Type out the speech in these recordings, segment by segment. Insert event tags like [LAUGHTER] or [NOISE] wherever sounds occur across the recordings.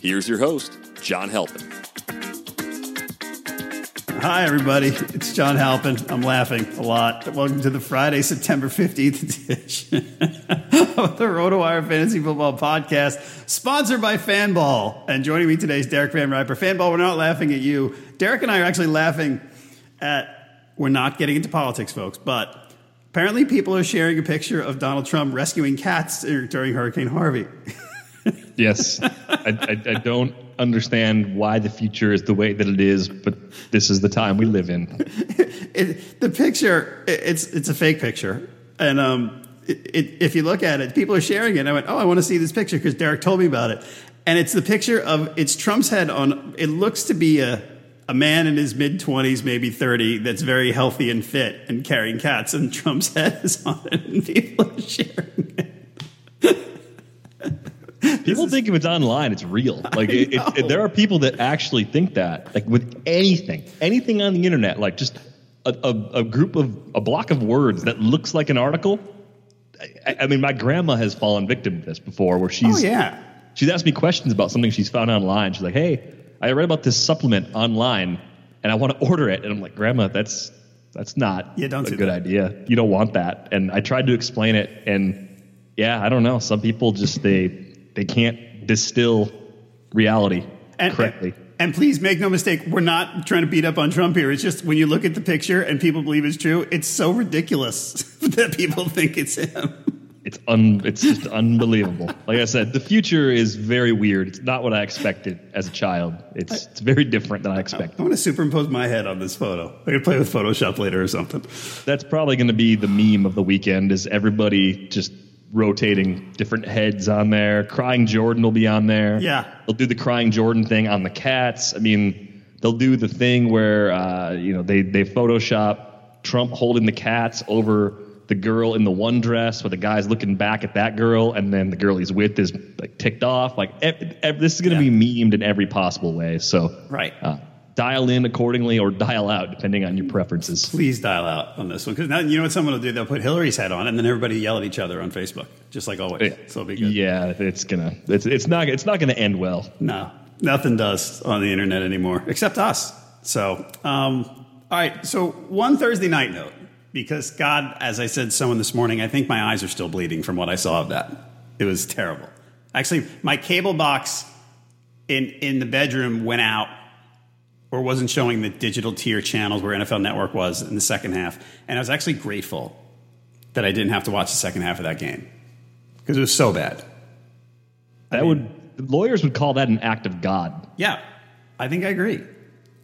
Here's your host, John Halpin. Hi, everybody. It's John Halpin. I'm laughing a lot. Welcome to the Friday, September 15th edition [LAUGHS] of the RotoWire Fantasy Football Podcast, sponsored by Fanball. And joining me today is Derek Van Riper. Fanball, we're not laughing at you. Derek and I are actually laughing at, we're not getting into politics, folks, but Apparently, people are sharing a picture of Donald Trump rescuing cats during Hurricane Harvey. [LAUGHS] yes, I, I, I, don't understand why the future is the way that it is, but this is the time we live in. [LAUGHS] it, the picture, it, it's it's a fake picture, and um, it, if you look at it, people are sharing it. I went, oh, I want to see this picture because Derek told me about it, and it's the picture of it's Trump's head on. It looks to be a a man in his mid 20s, maybe 30, that's very healthy and fit and carrying cats, and Trump's [LAUGHS] head is on it, and people are sharing it. [LAUGHS] [LAUGHS] People is, think if it's online, it's real. [LAUGHS] Like it, it, there are people that actually think that. Like with anything, anything on the internet, like just a, a, a group of a block of words that looks like an article. I, I, mean, my grandma has fallen victim to this before, where oh, she's oh, yeah. she's asked me questions about something she's found online. She's like, "Hey, I read about this supplement online and I want to order it. And I'm like, Grandma, that's that's not yeah, don't a do good that. idea. You don't want that. And I tried to explain it, and yeah, I don't know. Some people just they they can't distill reality and, correctly. And, and please make no mistake, we're not trying to beat up on Trump here. It's just when you look at the picture and people believe it's true, it's so ridiculous [LAUGHS] that people think it's him. It's un it's just unbelievable. Like I said, the future is very weird. It's not what I expected as a child. It's it's very different than I expected. I want to superimpose my head on this photo. I could play with Photoshop later or something. That's probably going to be the meme of the weekend. Is everybody just rotating different heads on there? Crying Jordan will be on there. Yeah, they'll do the crying Jordan thing on the cats. I mean, they'll do the thing where uh, you know they they Photoshop Trump holding the cats over the girl in the one dress where the guy's looking back at that girl and then the girl he's with is like ticked off. Like ev- ev- this is going to yeah. be memed in every possible way. So right. Uh, dial in accordingly or dial out depending on your preferences. Please dial out on this one because now you know what someone will do. They'll put Hillary's head on and then everybody yell at each other on Facebook, just like always. Yeah. So it'll be good. Yeah, it's gonna. It's it's not. It's not gonna end well. No, nothing does on the internet anymore except us. So, um, all right. So one Thursday night note because God, as I said someone this morning, I think my eyes are still bleeding from what I saw of that. It was terrible. Actually, my cable box in in the bedroom went out or wasn't showing the digital tier channels where NFL Network was in the second half, and I was actually grateful that I didn't have to watch the second half of that game because it was so bad. That would lawyers would call that an act of God. Yeah, I think I agree.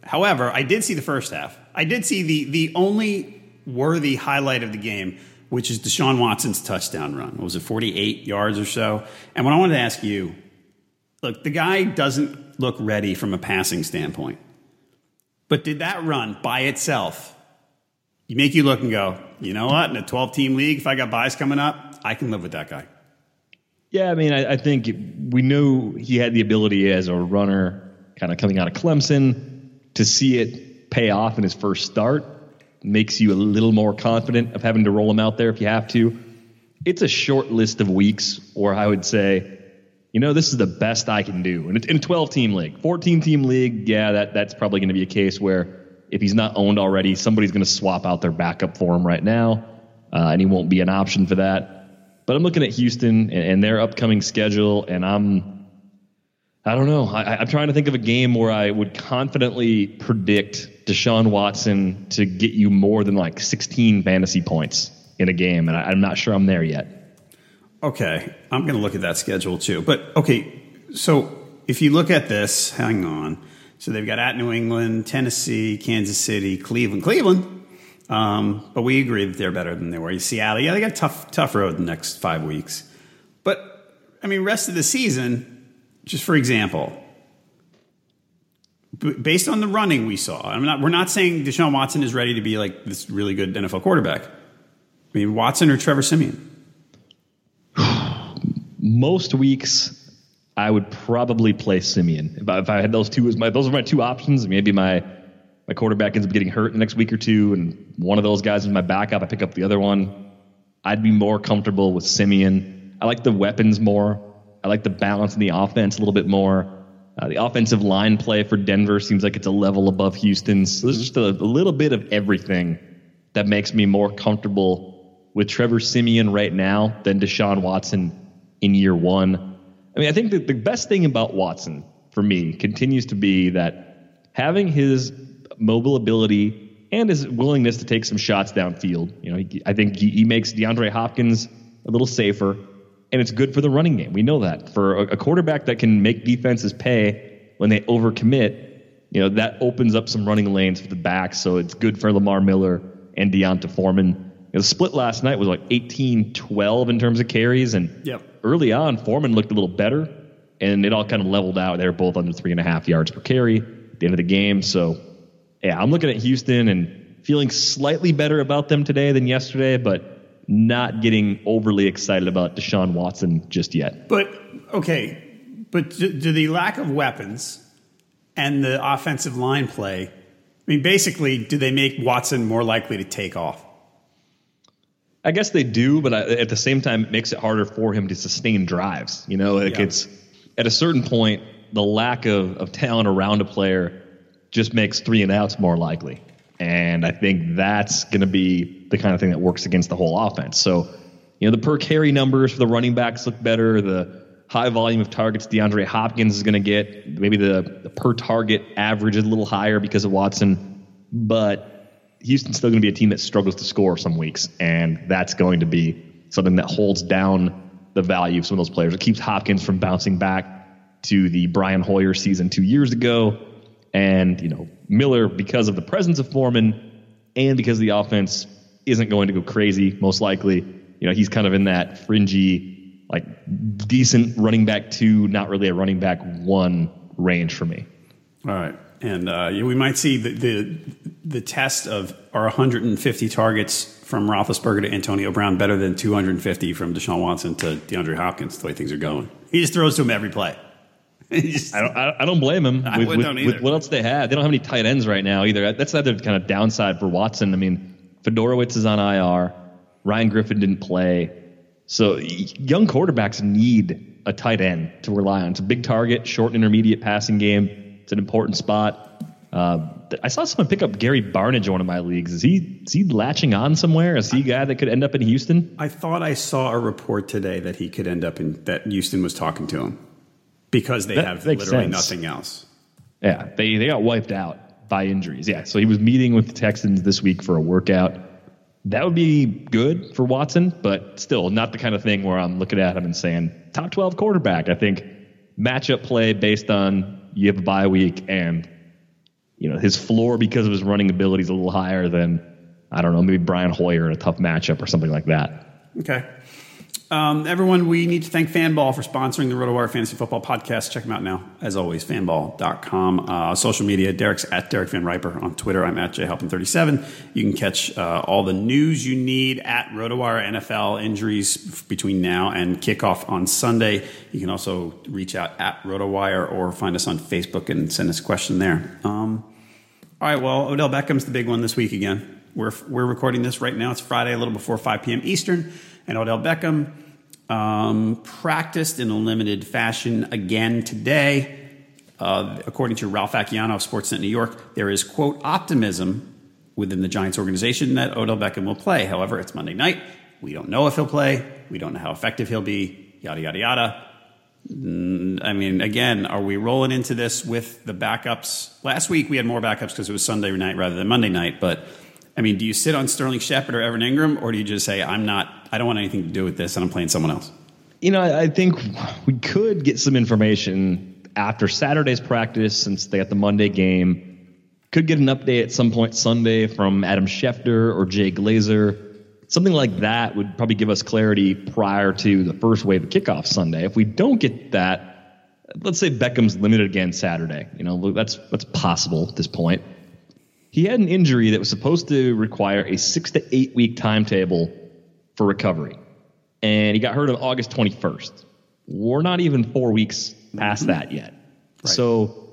However, I did see the first half. I did see the the only worthy highlight of the game, which is Deshaun Watson's touchdown run. What was it 48 yards or so? And what I wanted to ask you, look, the guy doesn't look ready from a passing standpoint. But did that run by itself you make you look and go, you know what? In a 12 team league, if I got buys coming up, I can live with that guy. Yeah, I mean, I, I think we knew he had the ability as a runner, kind of coming out of Clemson, to see it pay off in his first start. Makes you a little more confident of having to roll him out there if you have to. It's a short list of weeks or I would say, you know, this is the best I can do. And in a 12 team league, 14 team league, yeah, that, that's probably going to be a case where if he's not owned already, somebody's going to swap out their backup for him right now, uh, and he won't be an option for that. But I'm looking at Houston and, and their upcoming schedule, and I'm, I don't know. I, I'm trying to think of a game where I would confidently predict Deshaun Watson to get you more than like 16 fantasy points in a game, and I, I'm not sure I'm there yet. Okay, I'm going to look at that schedule too. But okay, so if you look at this, hang on. So they've got at New England, Tennessee, Kansas City, Cleveland, Cleveland. Um, but we agree that they're better than they were. Seattle, yeah, they got a tough, tough road the next five weeks. But I mean, rest of the season, just for example, based on the running we saw, I'm not, we're not saying Deshaun Watson is ready to be like this really good NFL quarterback. I mean, Watson or Trevor Siemian. Most weeks I would probably play Siemian. If I, if I had those two as my those are my two options. Maybe my my quarterback ends up getting hurt in the next week or two, and one of those guys is my backup. I pick up the other one. I'd be more comfortable with Siemian. I like the weapons more. I like the balance in the offense a little bit more. Uh, the offensive line play for Denver seems like it's a level above Houston's. So there's just a, a little bit of everything that makes me more comfortable with Trevor Siemian right now than Deshaun Watson in year one. I mean, I think that the best thing about Watson for me continues to be that having his mobile ability and his willingness to take some shots downfield. You know, he, I think he, he, makes DeAndre Hopkins a little safer, and it's good for the running game. We know that for a, a quarterback that can make defenses pay when they overcommit. You know, that opens up some running lanes for the back, so it's good for Lamar Miller and D'Onta Foreman. You know, the split last night was like 18 12 in terms of carries, and yep early on, Foreman looked a little better, and it all kind of leveled out. They were both under three and a half yards per carry at the end of the game. So, yeah, I'm looking at Houston and feeling slightly better about them today than yesterday, but not getting overly excited about Deshaun Watson just yet. But, okay, but do, do the lack of weapons and the offensive line play, I mean, basically, do they make Watson more likely to take off? I guess they do, but at the same time, it makes it harder for him to sustain drives. You know, like yeah. it's at a certain point, the lack of, of talent around a player just makes three and outs more likely. And I think that's going to be the kind of thing that works against the whole offense. So, you know, the per carry numbers for the running backs look better. The high volume of targets DeAndre Hopkins is going to get, maybe the, the per target average is a little higher because of Watson. But Houston's still going to be a team that struggles to score some weeks, and that's going to be something that holds down the value of some of those players. It keeps Hopkins from bouncing back to the Brian Hoyer season two years ago, and you know Miller because of the presence of Foreman and because the offense isn't going to go crazy. Most likely, you know he's kind of in that fringy, like decent running back two, not really a running back one range for me. All right and uh, we might see the, the, the test of our 150 targets from Roethlisberger to Antonio Brown better than 250 from Deshaun Watson to DeAndre Hopkins. The way things are going, he just throws to him every play. [LAUGHS] just, I don't. I don't blame him. I with, with, don't either. with what else they have, they don't have any tight ends right now either. That's the other kind of downside for Watson. I mean, Fiedorowicz is on IR. Ryan Griffin didn't play, so young quarterbacks need a tight end to rely on. It's a big target, short intermediate passing game it's an important spot. Uh, I saw someone pick up Gary Barnidge in one of my leagues. Is he is he latching on somewhere? Is he a guy that could end up in Houston? I thought I saw a report today that he could end up in that Houston was talking to him because they That have literally sense. nothing else. Yeah, they they got wiped out by injuries. Yeah, so he was meeting with the Texans this week for a workout. That would be good for Watson, but still not the kind of thing where I'm looking at him and saying top 12 quarterback. I think matchup play based on you have a bye week and you know his floor because of his running ability is a little higher than I don't know maybe Brian Hoyer in a tough matchup or something like that. Okay. Um, everyone, we need to thank Fanball for sponsoring the RotoWire Fantasy Football Podcast. Check them out now. As always, fanball.com. Uh, social media, Derek's at Derek Van Riper. On Twitter, I'm at jhalpin37. You can catch uh, all the news you need at RotoWire NFL injuries between now and kickoff on Sunday. You can also reach out at RotoWire or find us on Facebook and send us a question there. Um, all right, well, Odell Beckham's the big one this week again. We're, we're recording this right now. It's Friday, a little before 5 p.m. Eastern. And Odell Beckham um, practiced in a limited fashion again today. Uh, according to Ralph Vacchiano of Sportsnet New York, there is, quote, optimism within the Giants organization that Odell Beckham will play. However, it's Monday night. We don't know if he'll play. We don't know how effective he'll be, yada, yada, yada. I mean, again, are we rolling into this with the backups? Last week we had more backups because it was Sunday night rather than Monday night. But I mean, do you sit on Sterling Shepard or Evan Engram, or do you just say, "I'm not, I don't want anything to do with this, and I'm playing someone else"? You know, I think we could get some information after Saturday's practice since they got the Monday game. Could get an update at some point Sunday from Adam Schefter or Jay Glazer. Something like that would probably give us clarity prior to the first wave of kickoff Sunday. If we don't get that, let's say Beckham's limited again Saturday. You know, that's that's possible at this point. He had an injury that was supposed to require a six to eight week timetable for recovery and he got hurt on August 21st. We're not even four weeks past mm-hmm. that yet. Right. So,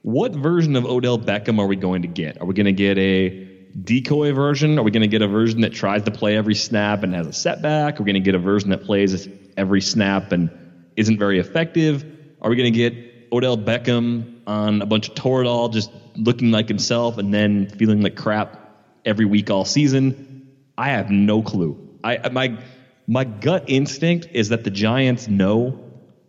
what version of Odell Beckham are we going to get? Are we going to get a decoy version? Are we going to get a version that tries to play every snap and has a setback? Are we going to get a version that plays every snap and isn't very effective? Are we going to get Odell Beckham on a bunch of Toradol just looking like himself and then feeling like crap every week all season? I have no clue. I my my gut instinct is that the Giants know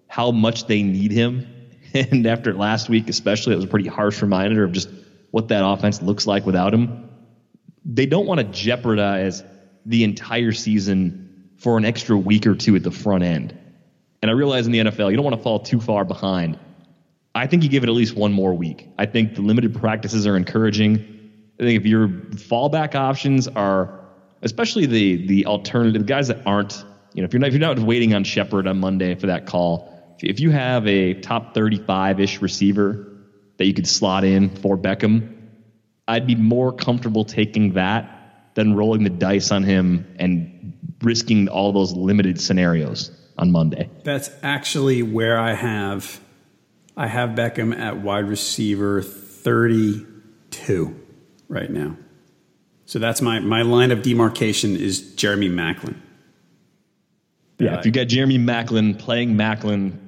how much they need him, [LAUGHS] and after last week, especially, it was a pretty harsh reminder of just what that offense looks like without him. They don't want to jeopardize the entire season for an extra week or two at the front end. And I realize in the NFL, you don't want to fall too far behind. I think you give it at least one more week. I think the limited practices are encouraging. I think if your fallback options are, especially the the alternative guys that aren't, you know, if you're not if you're not waiting on Shepard on Monday for that call, if you have a top 35 ish receiver that you could slot in for Beckham, I'd be more comfortable taking that than rolling the dice on him and risking all those limited scenarios on Monday. That's actually where I have I have Beckham at wide receiver 32 right now. So that's my my line of demarcation is Jeremy Maclin. Yeah, if you got Jeremy Maclin playing Maclin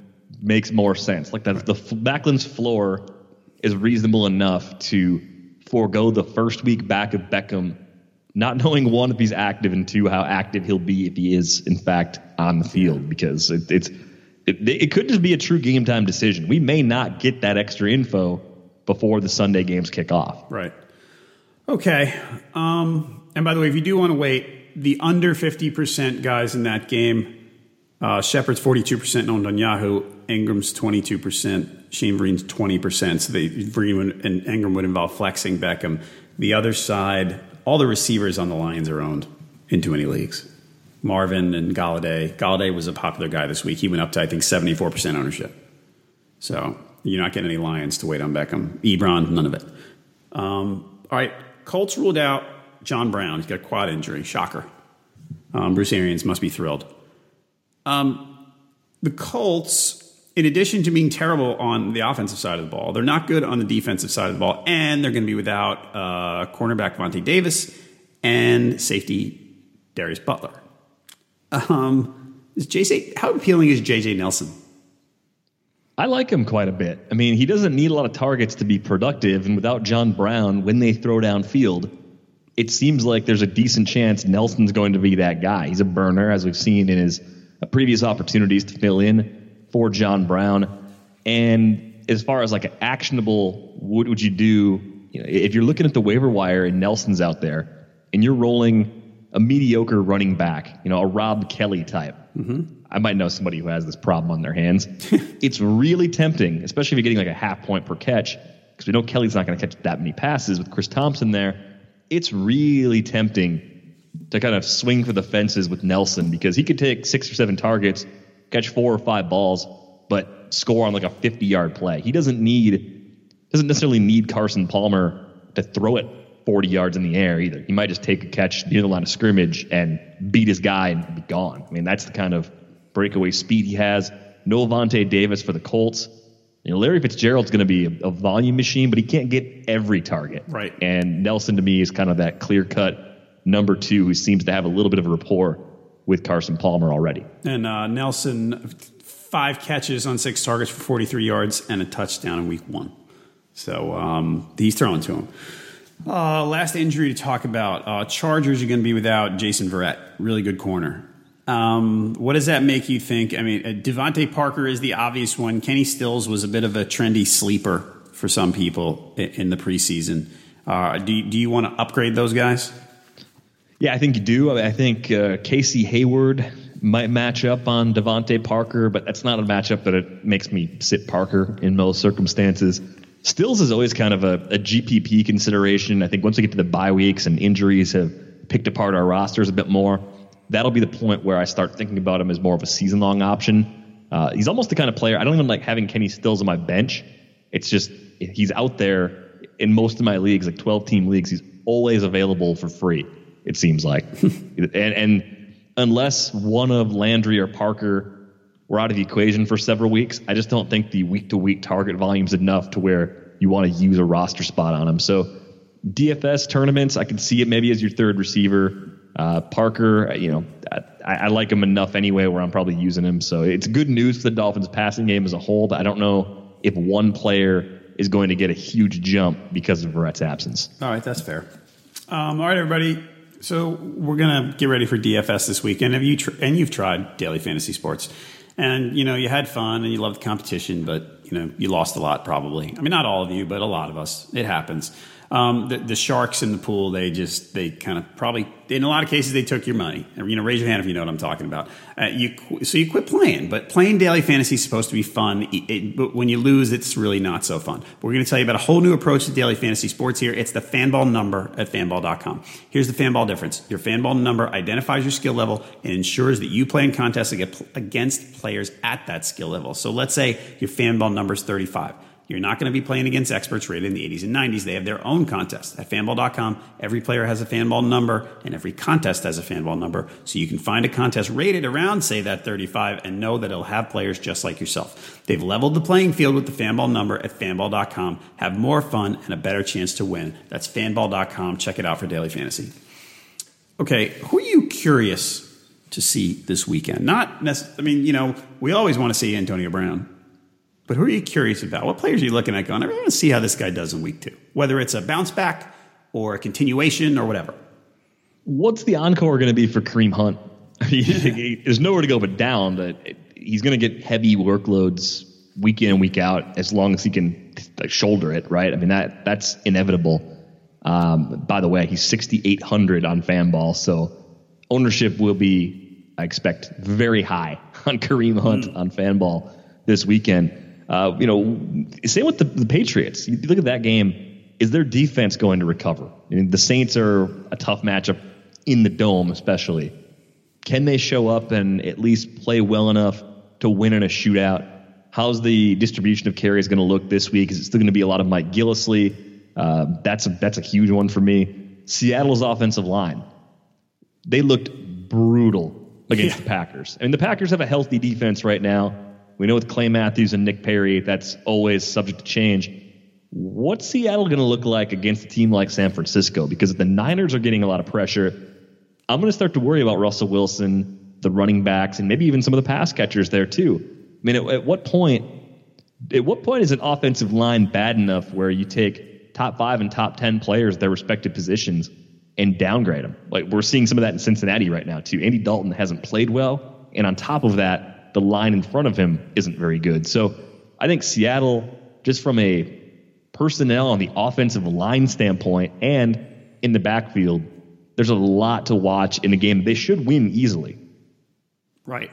makes more sense. Like that, the Maclin's floor is reasonable enough to forego the first week back of Beckham, not knowing one if he's active and two how active he'll be if he is in fact on the field because it, it's it, it could just be a true game time decision. We may not get that extra info before the Sunday games kick off. Right. Okay. Um, and by the way, if you do want to wait, the under 50% guys in that game, uh, Shepard's 42% owned on Yahoo, Engram's 22%, Shane Vereen's 20%. So they, and Engram would involve flexing Beckham. The other side, all the receivers on the Lions are owned in too many leagues. Marvin and Golladay. Golladay was a popular guy this week. He went up to, I think, 74% ownership. So you're not getting any Lions to wait on Beckham. Ebron, none of it. Um, all right, Colts ruled out John Brown. He's got a quad injury. Shocker. Um, Bruce Arians must be thrilled. Um, the Colts, in addition to being terrible on the offensive side of the ball, they're not good on the defensive side of the ball, and they're going to be without uh, cornerback Vontae Davis and safety Darius Butler. Um, is JJ, how appealing is JJ Nelson? I like him quite a bit. I mean, he doesn't need a lot of targets to be productive, and without John Brown, when they throw downfield, it seems like there's a decent chance Nelson's going to be that guy. He's a burner, as we've seen in his previous opportunities to fill in for John Brown. And as far as like an actionable, what would you do you know, if you're looking at the waiver wire and Nelson's out there and you're rolling a mediocre running back, you know, a Rob Kelley type. Mm-hmm. I might know somebody who has this problem on their hands. [LAUGHS] it's really tempting, especially if you're getting like a half point per catch, because we know Kelley's not going to catch that many passes with Chris Thompson there. It's really tempting to kind of swing for the fences with Nelson because he could take six or seven targets, catch four or five balls, but score on like a 50 yard play. He doesn't need doesn't necessarily need Carson Palmer to throw it 40 yards in the air either. He might just take a catch near the line of scrimmage and beat his guy and be gone. I mean, that's the kind of breakaway speed he has. No Vontae Davis for the Colts. You know, Larry Fitzgerald's going to be a, a, volume machine, but he can't get every target. Right. And Nelson to me is kind of that clear cut number two who seems to have a little bit of a rapport with Carson Palmer already. And uh, Nelson, five catches on six targets for 43 yards and a touchdown in week one. So um, he's throwing to him. Uh, last injury to talk about. Uh, Chargers are going to be without Jason Verrett, really good corner. Um, what does that make you think? I mean, uh, DeVante Parker is the obvious one. Kenny Stills was a bit of a trendy sleeper for some people in, in the preseason. Uh, do, do you want to upgrade those guys? Yeah, I think you do. I, think uh, Casey Hayward might match up on DeVante Parker, but that's not a matchup that it makes me sit Parker in most circumstances. Stills is always kind of a, a GPP consideration. I think once we get to the bye weeks and injuries have picked apart our rosters a bit more, that'll be the point where I start thinking about him as more of a season long option. Uh, he's almost the kind of player I don't even like having Kenny Stills on my bench. It's just he's out there in most of my leagues, like 12 team leagues. He's always available for free. It seems like, [LAUGHS] and, and unless one of Landry or Parker were out of the equation for several weeks. I just don't think the week to week target volume is enough to where you want to use a roster spot on him. So DFS tournaments, I can see it maybe as your third receiver. Uh, Parker, you know, I, I, like him enough anyway where I'm probably using him. So it's good news for the Dolphins passing game as a whole, but I don't know if one player is going to get a huge jump because of Verrett's absence. All right, that's fair. Um, all right, everybody. So we're gonna get ready for DFS this weekend. Have you tr- and you've tried daily fantasy sports? And you know you had fun and you loved the competition, but you know you lost a lot probably. I mean, not all of you, but a lot of us. It happens. Um, the, the, sharks in the pool, they just they kind of probably in a lot of cases they took your money. You know, raise your hand if you know what I'm talking about. Uh, you so you quit playing, but playing daily fantasy is supposed to be fun. It, it, but when you lose, it's really not so fun. But we're going to tell you about a whole new approach to daily fantasy sports here. It's the Fanball number at Fanball.com. Here's the Fanball difference: your Fanball number identifies your skill level and ensures that you play in contests against players at that skill level. So let's say your Fanball number is 35. You're not going to be playing against experts rated in the 80s and 90s. They have their own contest at fanball.com. Every player has a fanball number and every contest has a fanball number. So you can find a contest rated around, say, that 35 and know that it'll have players just like yourself. They've leveled the playing field with the fanball number at fanball.com. Have more fun and a better chance to win. That's fanball.com. Check it out for daily fantasy. Okay, who are you curious to see this weekend? Not necessarily, I mean, you know, we always want to see Antonio Brown. But who are you curious about? What players are you looking at going, I want to see how this guy does in week two, whether it's a bounce back or a continuation or whatever. What's the encore going to be for Kareem Hunt? [LAUGHS] There's nowhere to go but down. But he's going to get heavy workloads week in and week out as long as he can shoulder it, right? I mean that that's inevitable. Um, by the way, he's 6,800 on fan ball, so ownership will be, I expect, very high [LAUGHS] on Kareem Hunt mm. on Fanball this weekend. Uh, you know, same with the, the Patriots. You look at that game. Is their defense going to recover? I mean, the Saints are a tough matchup in the dome, especially. Can they show up and at least play well enough to win in a shootout? How's the distribution of carries going to look this week? Is it still going to be a lot of Mike Gillislee? Uh, that's a that's a huge one for me. Seattle's offensive line. They looked brutal against yeah. the Packers. I mean, the Packers have a healthy defense right now. We know with Clay Matthews and Nick Perry, that's always subject to change. What's Seattle going to look like against a team like San Francisco? Because the Niners are getting a lot of pressure. I'm going to start to worry about Russell Wilson, the running backs, and maybe even some of the pass catchers there too. I mean, at, at what point at what point is an offensive line bad enough where you take top five and top 10 players their respective positions and downgrade them? Like we're seeing some of that in Cincinnati right now, too. Andy Dalton hasn't played well. And on top of that, the line in front of him isn't very good. So I think Seattle, just from a personnel on the offensive line standpoint and in the backfield, there's a lot to watch in a game they should win easily. Right.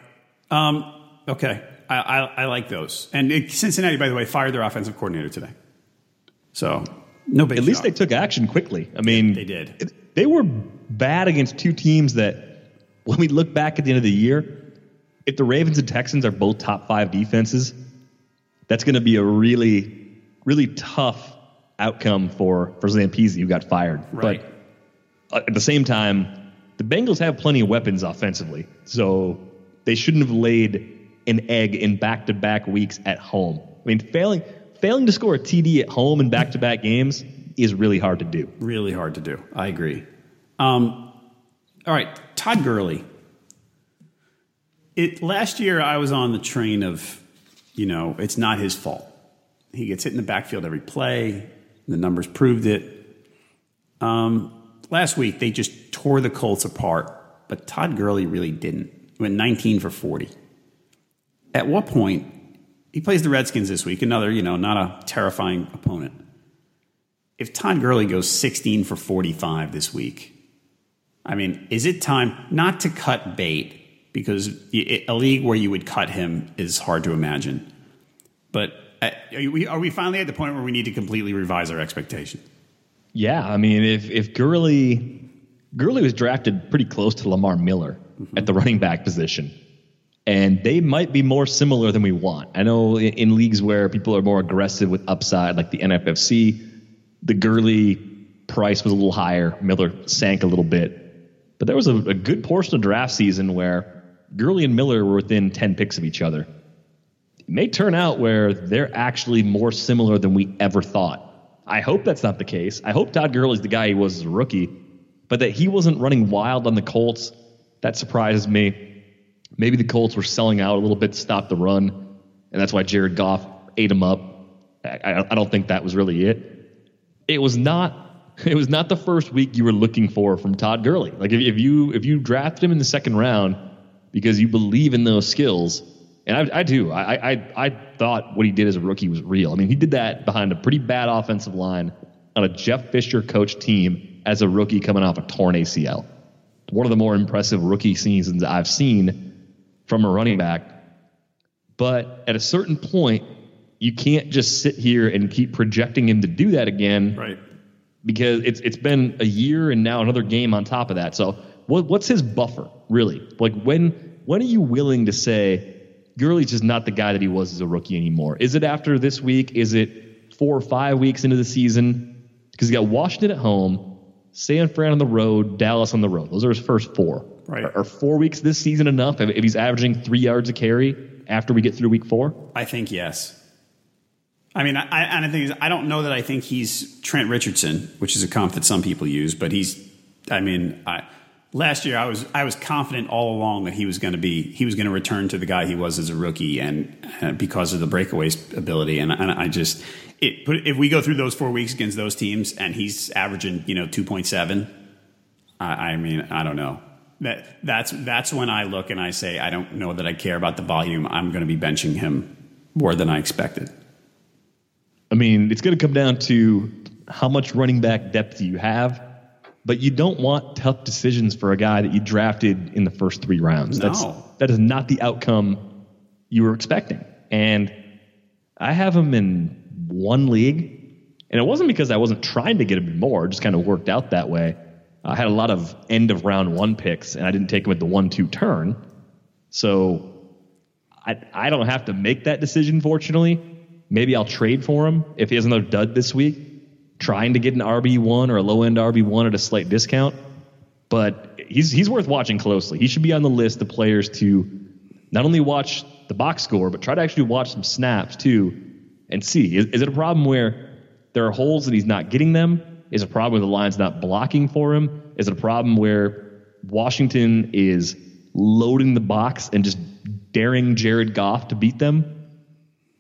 Um, okay. I, I, I, like those. And it, Cincinnati, by the way, fired their offensive coordinator today. So no big. At least they took action quickly. I mean, yeah, they did. It, they were bad against two teams that, when we look back at the end of the year, if the Ravens and Texans are both top five defenses, that's going to be a really, really tough outcome for for Zampese, who got fired. Right. But uh, at the same time, the Bengals have plenty of weapons offensively, so they shouldn't have laid an egg in back-to-back weeks at home. I mean, failing failing to score a TD at home in back-to-back games is really hard to do. Really hard to do. I agree. Um, all right, Todd Gurley. It last year I was on the train of, you know, it's not his fault. He gets hit in the backfield every play. The numbers proved it. Um, last week they just tore the Colts apart, but Todd Gurley really didn't. He went 19 for 40. At what point he plays the Redskins this week? Another, you know, not a terrifying opponent. If Todd Gurley goes 16 for 45 this week, I mean, is it time not to cut bait? Because a league where you would cut him is hard to imagine. But uh, are we, are we finally at the point where we need to completely revise our expectation? Yeah, I mean, if if Gurley Gurley was drafted pretty close to Lamar Miller mm-hmm. at the running back position, and they might be more similar than we want. I know in, in leagues where people are more aggressive with upside, like the NFFC, the Gurley price was a little higher. Miller sank a little bit, but there was a, a good portion of draft season where Gurley and Miller were within ten picks of each other It may turn out where they're actually more similar than we ever thought. I hope that's not the case. I hope Todd Gurley's the guy he was as a rookie, but that he wasn't running wild on the Colts, that surprises me. Maybe the Colts were selling out a little bit to stop the run, and that's why Jared Goff ate him up. I, I don't think that was really it. It was not. [LAUGHS] It was not the first week you were looking for from Todd Gurley. Like if, if you if you drafted him in the second round because you believe in those skills, and I, I do. I, I, I thought what he did as a rookie was real. I mean, he did that behind a pretty bad offensive line on a Jeff Fisher coach team as a rookie coming off a torn ACL. One of the more impressive rookie seasons I've seen from a running back. But at a certain point, you can't just sit here and keep projecting him to do that again. Right. Because it's it's been a year and now another game on top of that. So what, what's his buffer really? Like when when are you willing to say Gurley's just not the guy that he was as a rookie anymore. Is it after this week? Is it four or five weeks into the season? Because he got Washington at home, San Fran on the road, Dallas on the road. Those are his first four. Right. Are, are four weeks this season enough if, if he's averaging three yards a carry after we get through week four? I think yes. I mean, I, and I think I don't know that I think he's Trent Richardson, which is a comp that some people use, but he's. I mean, I, last year I was I was confident all along that he was going to be he was going to return to the guy he was as a rookie and uh, because of the breakaway ability. And, and I just it if we go through those four weeks against those teams and he's averaging you know two point seven I, I mean I don't know. That that's that's when I look and I say I don't know that I care about the volume. I'm going to be benching him more than I expected. I mean it's going to come down to how much running back depth you have but you don't want tough decisions for a guy that you drafted in the first three rounds. No. That's that is not the outcome you were expecting. And I have him in one league, and it wasn't because I wasn't trying to get him more. It just kind of worked out that way. I had a lot of end of round one picks, and I didn't take him at the one two turn. So I I don't have to make that decision. Fortunately, maybe I'll trade for him if he has another dud this week trying to get an RB1 or a low end RB1 at a slight discount. But he's he's worth watching closely. He should be on the list of players to not only watch the box score, but try to actually watch some snaps too and see. Is, is it a problem where there are holes and he's not getting them? Is it a problem where the line's not blocking for him? Is it a problem where Washington is loading the box and just daring Jared Goff to beat them?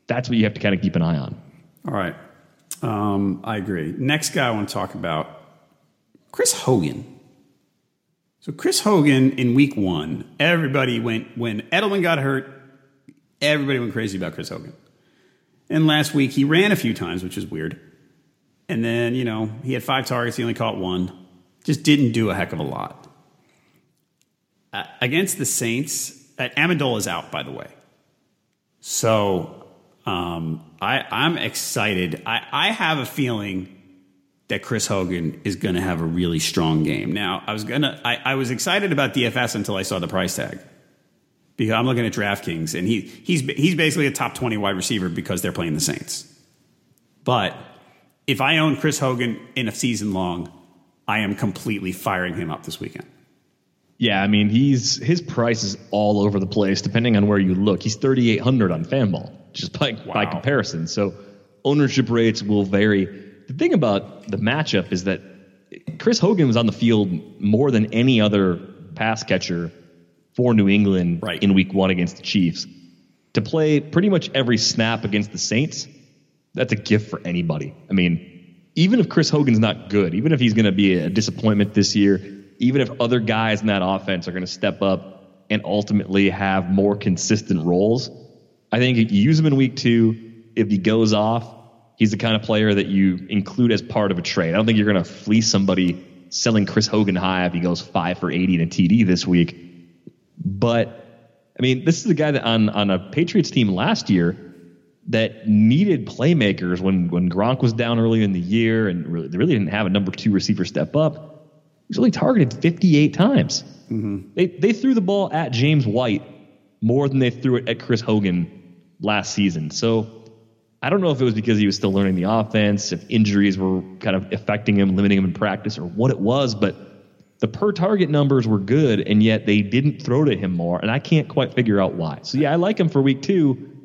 that's what you have to kind of keep an eye on. All right. Um, I agree. Next guy I want to talk about Chris Hogan. So Chris Hogan in week one, everybody went when Edelman got hurt, everybody went crazy about Chris Hogan. And last week he ran a few times, which is weird. And then, you know, he had five targets, he only caught one. Just didn't do a heck of a lot. Uh, against the Saints, uh, Amendola is out, by the way. So um, I, I'm excited. I, I have a feeling that Chris Hogan is going to have a really strong game. Now, I was gonna, I, I was excited about DFS until I saw the price tag because I'm looking at DraftKings and he he's he's basically a top 20 wide receiver because they're playing the Saints. But if I own Chris Hogan in a season long, I am completely firing him up this weekend. Yeah, I mean he's his price is all over the place depending on where you look. He's 3800 on FanDuel just by wow. by comparison. So ownership rates will vary the thing about the matchup is that Chris Hogan was on the field more than any other pass catcher for New England right. in week one against the Chiefs. To play pretty much every snap against the Saints, that's a gift for anybody. I mean, even if Chris Hogan's not good, even if he's going to be a disappointment this year, even if other guys in that offense are going to step up and ultimately have more consistent roles, I think you use him in week two. If he goes off, he's the kind of player that you include as part of a trade. I don't think you're going to fleece somebody selling Chris Hogan high if he goes five for 80 in a TD this week. But I mean, this is a guy that on, on a Patriots team last year that needed playmakers when, when Gronk was down early in the year and really, they really didn't have a number two receiver step up. He was only targeted 58 times. Mm-hmm. They, they threw the ball at James White more than they threw it at Chris Hogan last season. So I don't know if it was because he was still learning the offense, if injuries were kind of affecting him, limiting him in practice, or what it was, but the per target numbers were good, and yet they didn't throw to him more, and I can't quite figure out why. So yeah, I like him for week two,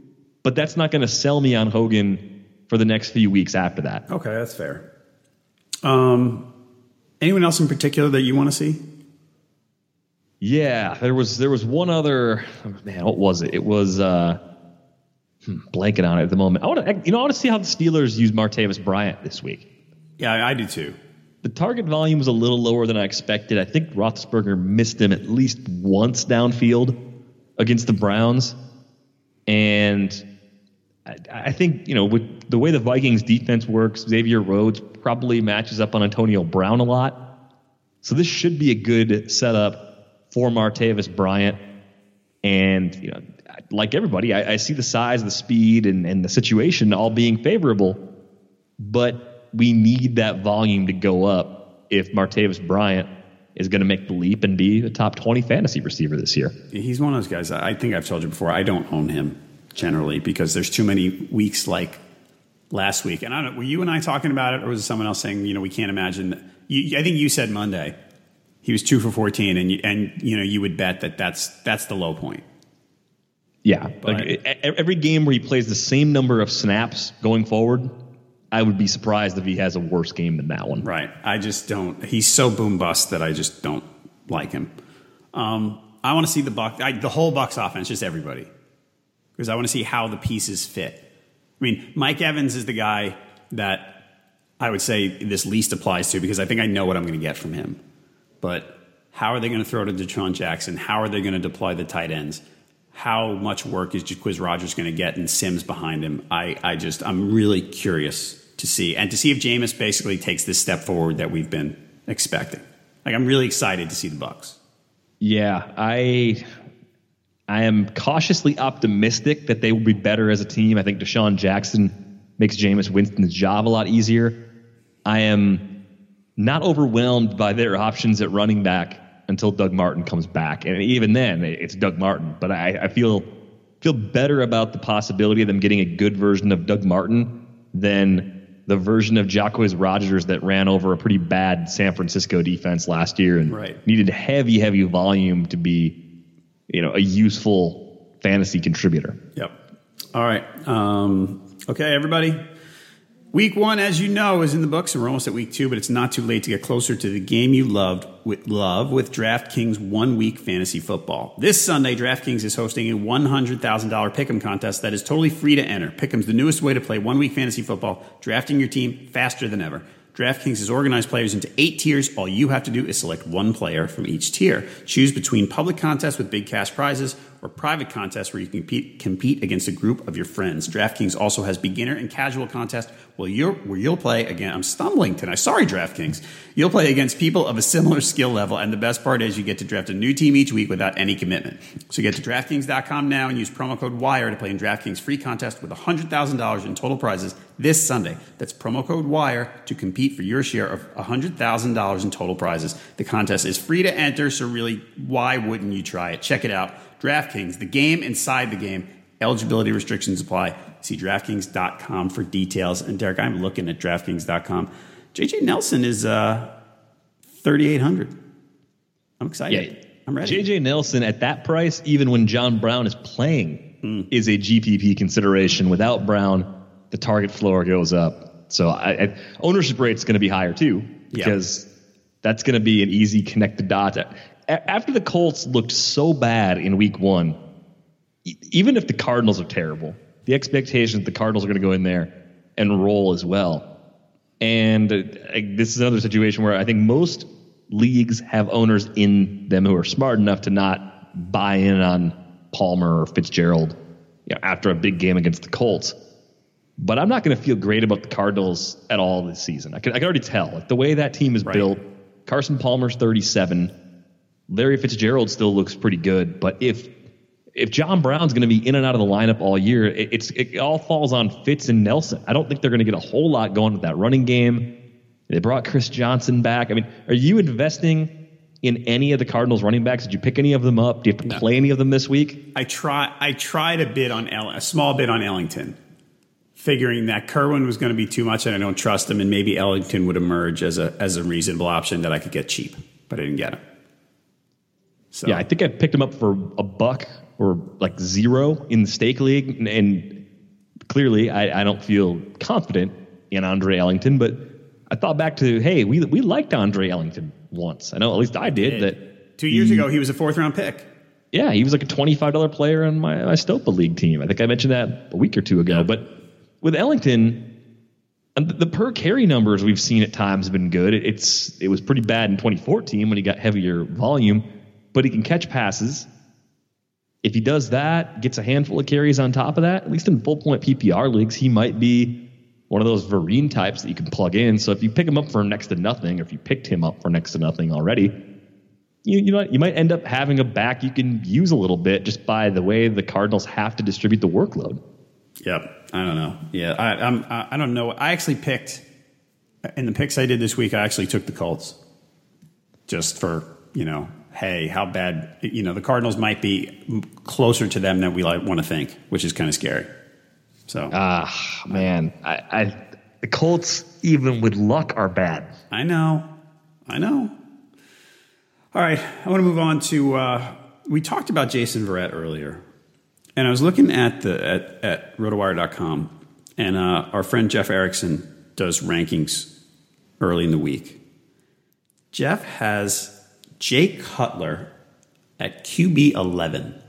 but that's not going to sell me on Hogan for the next few weeks after that. Okay, that's fair. Um, anyone else in particular that you want to see? Yeah, there was there was one other man. What was it? It was. Uh, Hmm, blanking on it at the moment. I want to, you know, I want to see how the Steelers use Martavis Bryant this week. Yeah, I do too. The target volume was a little lower than I expected. I think Roethlisberger missed him at least once downfield against the Browns, and I, I think you know with the way the Vikings defense works, Xavier Rhodes probably matches up on Antonio Brown a lot. So this should be a good setup for Martavis Bryant. And you know, like everybody, I, I see the size, the speed, and, and the situation all being favorable, but we need that volume to go up if Martavis Bryant is going to make the leap and be a top 20 fantasy receiver this year. He's one of those guys. I think I've told you before. I don't own him generally because there's too many weeks like last week. And I don't. Were you and I talking about it, or was it someone else saying, you know, we can't imagine? You, I think you said Monday he was two for 14, and you, and you know you would bet that that's that's the low point. Yeah, but, like every game where he plays the same number of snaps going forward, I would be surprised if he has a worse game than that one. Right. I just don't. He's so boom bust that I just don't like him. Um, I want to see the Buck, I, the whole Bucks offense, just everybody, because I want to see how the pieces fit. I mean, Mike Evans is the guy that I would say this least applies to because I think I know what I'm going to get from him. But how are they going to throw to DeSean Jackson? How are they going to deploy the tight ends? How much work is Quiz Rodgers going to get and Sims behind him? I, I just, I'm really curious to see and to see if Jameis basically takes this step forward that we've been expecting. Like, I'm really excited to see the Bucks. Yeah, I, I am cautiously optimistic that they will be better as a team. I think DeSean Jackson makes Jameis Winston's job a lot easier. I am not overwhelmed by their options at running back until Doug Martin comes back. And even then, it's Doug Martin. But I, I feel feel better about the possibility of them getting a good version of Doug Martin than the version of Jacquizz Rodgers that ran over a pretty bad San Francisco defense last year and right. needed heavy, heavy volume to be, you know, a useful fantasy contributor. Yep. All right. Um, okay, everybody. Week one, as you know, is in the books, and we're almost at week two, but it's not too late to get closer to the game you loved with love with DraftKings one week fantasy football. This Sunday, DraftKings is hosting a $100,000 pick'em contest that is totally free to enter. Pick'em's the newest way to play one week fantasy football, drafting your team faster than ever. DraftKings has organized players into eight tiers. All you have to do is select one player from each tier. Choose between public contests with big cash prizes or private contests where you compete, compete against a group of your friends. DraftKings also has beginner and casual contests where, you're, where you'll play again. I'm stumbling tonight. Sorry, DraftKings. You'll play against people of a similar [LAUGHS] skill level, and the best part is you get to draft a new team each week without any commitment. So get to DraftKings.com now and use promo code WIRE to play in DraftKings free contest with $100,000 in total prizes this Sunday. That's promo code WIRE to compete for your share of $100,000 in total prizes. The contest is free to enter, so really, why wouldn't you try it? Check it out. DraftKings, the game inside the game. Eligibility restrictions apply. See DraftKings.com for details. And Derek, I'm looking at DraftKings.com. JJ Nelson is uh, 3,800. I'm excited. Yeah. I'm ready. JJ Nelson at that price, even when John Brown is playing, Hmm. is a GPP consideration. Without Brown, the target floor goes up. So I, I, ownership rate's going to be higher too Yeah. because that's going to be an easy connect the dots. After the Colts looked so bad in Week One, even if the Cardinals are terrible, the expectation that the Cardinals are going to go in there and roll as well. And uh, this is another situation where I think most leagues have owners in them who are smart enough to not buy in on Palmer or Fitzgerald you know, after a big game against the Colts. But I'm not going to feel great about the Cardinals at all this season. I can, I can already tell. Like the way that team is built, Carson Palmer's 37. Larry Fitzgerald still looks pretty good. But if if John Brown's going to be in and out of the lineup all year, it, it's it all falls on Fitz and Nelson. I don't think they're going to get a whole lot going with that running game. They brought Chris Johnson back. I mean, are you investing in any of the Cardinals running backs? Did you pick any of them up? Do you have to play any of them this week? I try. I tried a bit on El, a small bid on Ellington, figuring that Kerwynn was going to be too much, and I don't trust him, and maybe Ellington would emerge as a as a reasonable option that I could get cheap, but I didn't get him. So Yeah, I think I picked him up for a buck or like zero in the stake league, and, and clearly I, I don't feel confident in Andre Ellington. But I thought back to hey, we we liked Andre Ellington once. I know at least I did. That two years ago he was a fourth round pick. yeah, he was like a twenty five dollar player on my my Stopa league team. I think I mentioned that a week or two ago. But with Ellington. and The the per carry numbers we've seen at times have been good. It's it was pretty bad in 2014 when he got heavier volume, but he can catch passes if he does that, gets a handful of carries on top of that, at least in full point PPR leagues, he might be one of those Vereen types that you can plug in. So if you pick him up for next to nothing, or if you picked him up for next to nothing already, you you know you might end up having a back you can use a little bit just by the way the Cardinals have to distribute the workload. Yep. I don't know. Yeah, I, I'm. I I don't know. I actually picked in the picks I did this week. I actually took the Colts, just for you know. Hey, how bad? You know, the Cardinals might be closer to them than we like want to think, which is kind of scary. So Ah man, I, I the Colts even with luck are bad. I know, I know. All right, I want to move on to. Uh, we talked about Jason Verrett earlier, and I was looking at the at, at rotowire.com, and uh, our friend Jeff Erickson does rankings early in the week. Jeff has Jay Cutler at QB eleven.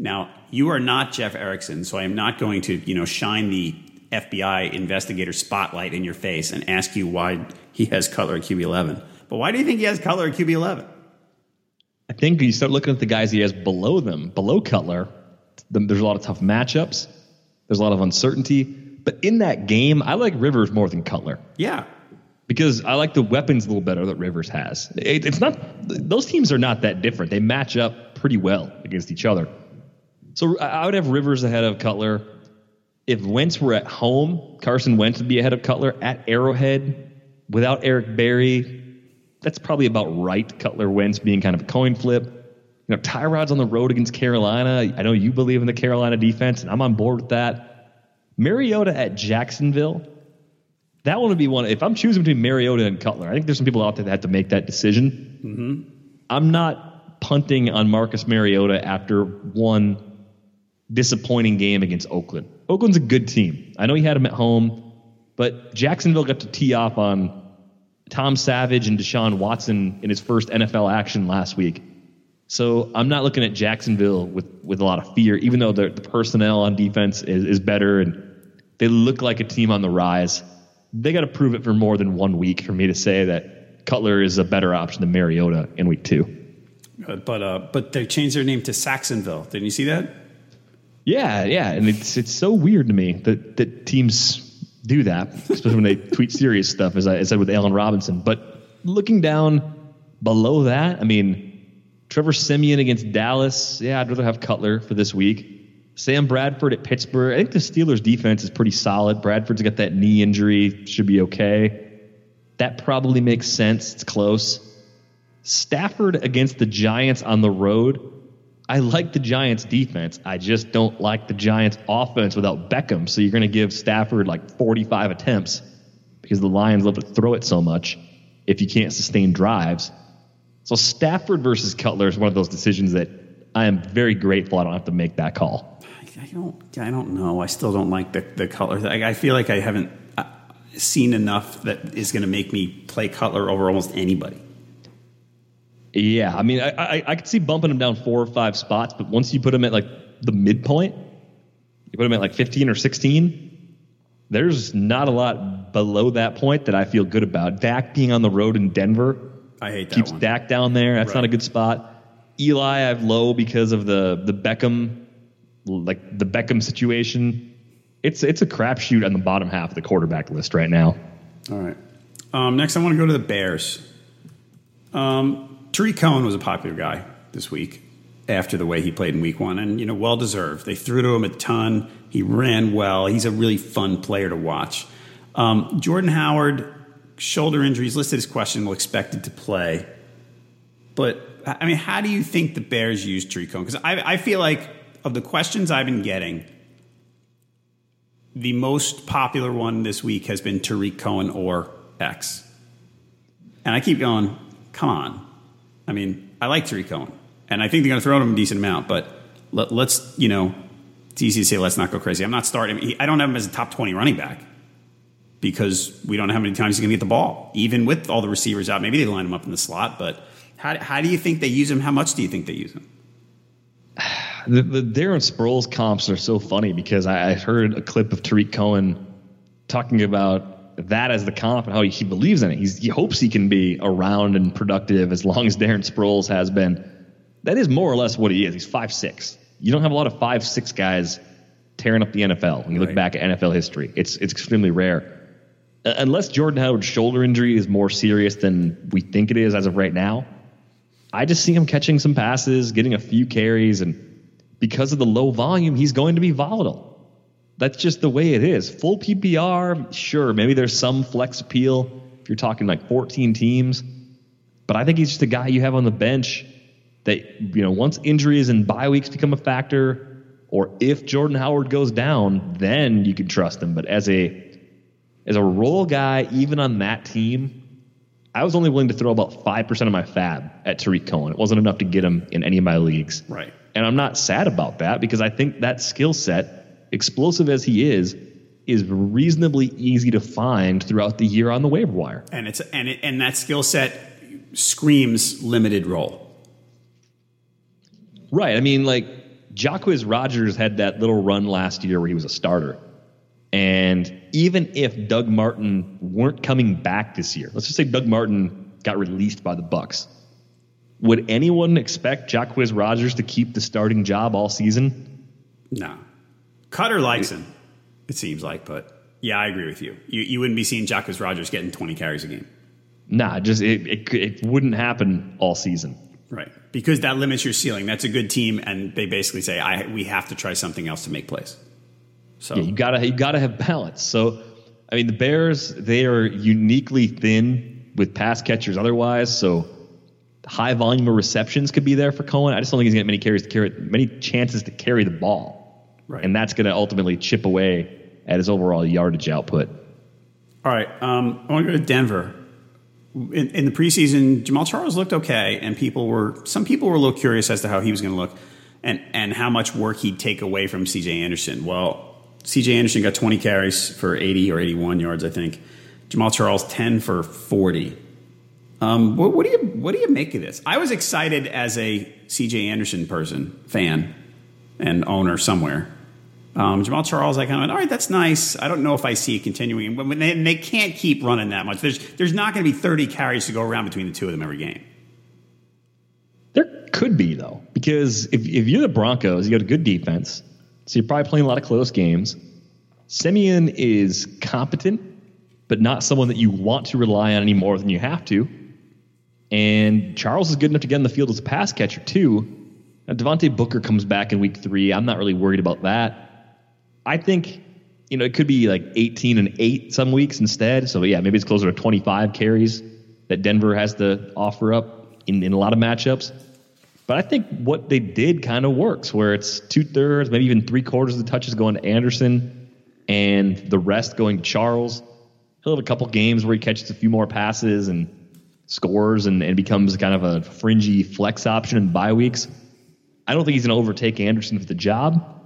Now you are not Jeff Erickson, so I am not going to you know shine the FBI investigator spotlight in your face and ask you why he has Cutler at QB eleven. But why do you think he has Cutler at QB eleven? I think you start looking at the guys he has below them, below Cutler. There's a lot of tough matchups. There's a lot of uncertainty. But in that game, I like Rivers more than Cutler Yeah, because I like the weapons a little better that Rivers has. It, it's not; those teams are not that different. They match up pretty well against each other. So I would have Rivers ahead of Cutler. If Wentz were at home, Carson Wentz would be ahead of Cutler at Arrowhead without Eric Berry. That's probably about right. Cutler Wentz being kind of a coin flip. You know, Tyrod's on the road against Carolina. I know you believe in the Carolina defense, and I'm on board with that. Mariota at Jacksonville. That one would be one. If I'm choosing between Mariota and Cutler, I think there's some people out there that have to make that decision. Mm-hmm. I'm not punting on Marcus Mariota after one disappointing game against Oakland. Oakland's a good team. I know he had him at home. But Jacksonville got to tee off on Tom Savage and Deshaun Watson in his first NFL action last week. So I'm not looking at Jacksonville with, with a lot of fear, even though the, the personnel on defense is, is better and they look like a team on the rise. They got to prove it for more than one week for me to say that Cutler is a better option than Mariota in week two. But uh, but they changed their name to Sacksonville. Didn't you see that? Yeah, yeah, and it's it's so weird to me that that teams do that, especially when they [LAUGHS] tweet serious stuff, as I, as I said with Allen Robinson. But looking down below that, I mean, Trevor Siemian against Dallas. Yeah, I'd rather have Cutler for this week. Sam Bradford at Pittsburgh. I think the Steelers' defense is pretty solid. Bradford's got that knee injury, should be okay. That probably makes sense. It's close. Stafford against the Giants on the road. I like the Giants defense. I just don't like the Giants offense without Beckham. So you're going to give Stafford like 45 attempts because the Lions love to throw it so much if you can't sustain drives. So Stafford versus Cutler is one of those decisions that I am very grateful I don't have to make that call. I don't. I don't know. I still don't like the the Cutler. I, I feel like I haven't uh, seen enough that is going to make me play Cutler over almost anybody. Yeah, I mean, I, I, I could see bumping him down four or five spots, but once you put him at like the midpoint, you put him at like 15 or 16, there's not a lot below that point that I feel good about. Dak being on the road in Denver I hate that keeps one. Dak down there. That's Right. not a good spot. Eli, I have low because of the the Beckham, like the Beckham situation. It's it's a crapshoot on the bottom half of the quarterback list right now. All right. Um, next, I want to go to the Bears. Um, Tarik Cohen was a popular guy this week after the way he played in Week One, and you know, well deserved. They threw to him a ton. He ran well. He's a really fun player to watch. Um, Jordan Howard, shoulder injuries listed as questionable, expected to play. But I mean, how do you think the Bears use Tarik Cohen? Because I, I feel like of the questions I've been getting, the most popular one this week has been Tarik Cohen or X. And I keep going, come on. I mean, I like Tarik Cohen. And I think they're going to throw him a decent amount, but let, us you know, it's easy to say, let's not go crazy. I'm not starting. He, I don't have him as a top 20 running back because we don't know how many times he's going to get the ball, even with all the receivers out. Maybe they line him up in the slot, but how, how do you think they use him? How much do you think they use him? The, the Darren Sproles comps are so funny because I, I heard a clip of Tarik Cohen talking about that as the comp and how he, he believes in it. He's, he hopes he can be around and productive as long as Darren Sproles has been. That is more or less what he is. He's five six. You don't have a lot of five six guys tearing up the NFL when you look back at NFL history. It's it's extremely rare. Uh, unless Jordan Howard's shoulder injury is more serious than we think it is as of right now, I just see him catching some passes, getting a few carries, and because of the low volume, he's going to be volatile. That's just the way it is. Full PPR, sure, maybe there's some flex appeal if you're talking like 14 teams, but I think he's just a guy you have on the bench that, you know, once injuries and bye weeks become a factor, or if Jordan Howard goes down, then you can trust him. But as a as a role guy, even on that team, I was only willing to throw about five percent of my FAAB at Tarik Cohen. It wasn't enough to get him in any of my leagues. Right. And I'm not sad about that because I think that skill set, explosive as he is, is reasonably easy to find throughout the year on the waiver wire. And it's and it, and that skill set screams limited role. Right. I mean, like Jacquizz Rodgers had that little run last year where he was a starter. And even if Doug Martin weren't coming back this year, let's just say Doug Martin got released by the Bucs. Would anyone expect Jacquizz Rodgers to keep the starting job all season? No. Koetter likes him, it seems like, but yeah, I agree with you. You, you wouldn't be seeing Jacquizz Rodgers getting 20 carries a game. Nah, just it, it, it wouldn't happen all season. Right. Because that limits your ceiling. That's a good team, and they basically say, I, we have to try something else to make plays. So, Yeah, you gotta you gotta have balance. So, I mean, the Bears they are uniquely thin with pass catchers otherwise. So, high volume of receptions could be there for Cohen. I just don't think he's gonna get many carries to carry many chances to carry the ball, Right. and that's gonna ultimately chip away at his overall yardage output. all right. Um, I want to go to Denver. In, in the preseason, Jamaal Charles looked okay, and people were some people were a little curious as to how he was going to look and, and how much work he'd take away from CJ Anderson. Well, CJ Anderson got 20 carries for 80 or 81 yards, I think. Jamaal Charles 10 for 40. Um, what, what, do you what do you make of this? I was excited as a CJ Anderson person, fan, and owner somewhere. Um, Jamaal Charles, I kind of went, all right, that's nice. I don't know if I see it continuing, but they, they can't keep running that much. There's there's not going to be 30 carries to go around between the two of them every game. There could be though, because if if you're the Broncos, you got a good defense, so you're probably playing a lot of close games. Siemian is competent, but not someone that you want to rely on any more than you have to. And Charles is good enough to get in the field as a pass catcher too. Now, Devontae Booker comes back in week three. I'm not really worried about that. I think, you know, it could be like 18 and 8 some weeks instead. So, yeah, maybe it's closer to 25 carries that Denver has to offer up in, in a lot of matchups. But I think what they did kind of works, where it's two thirds, maybe even three quarters of the touches going to Anderson and the rest going to Charles. He'll have a couple games where he catches a few more passes and scores and, and becomes kind of a fringy flex option in bye weeks. I don't think he's going to overtake Anderson for the job,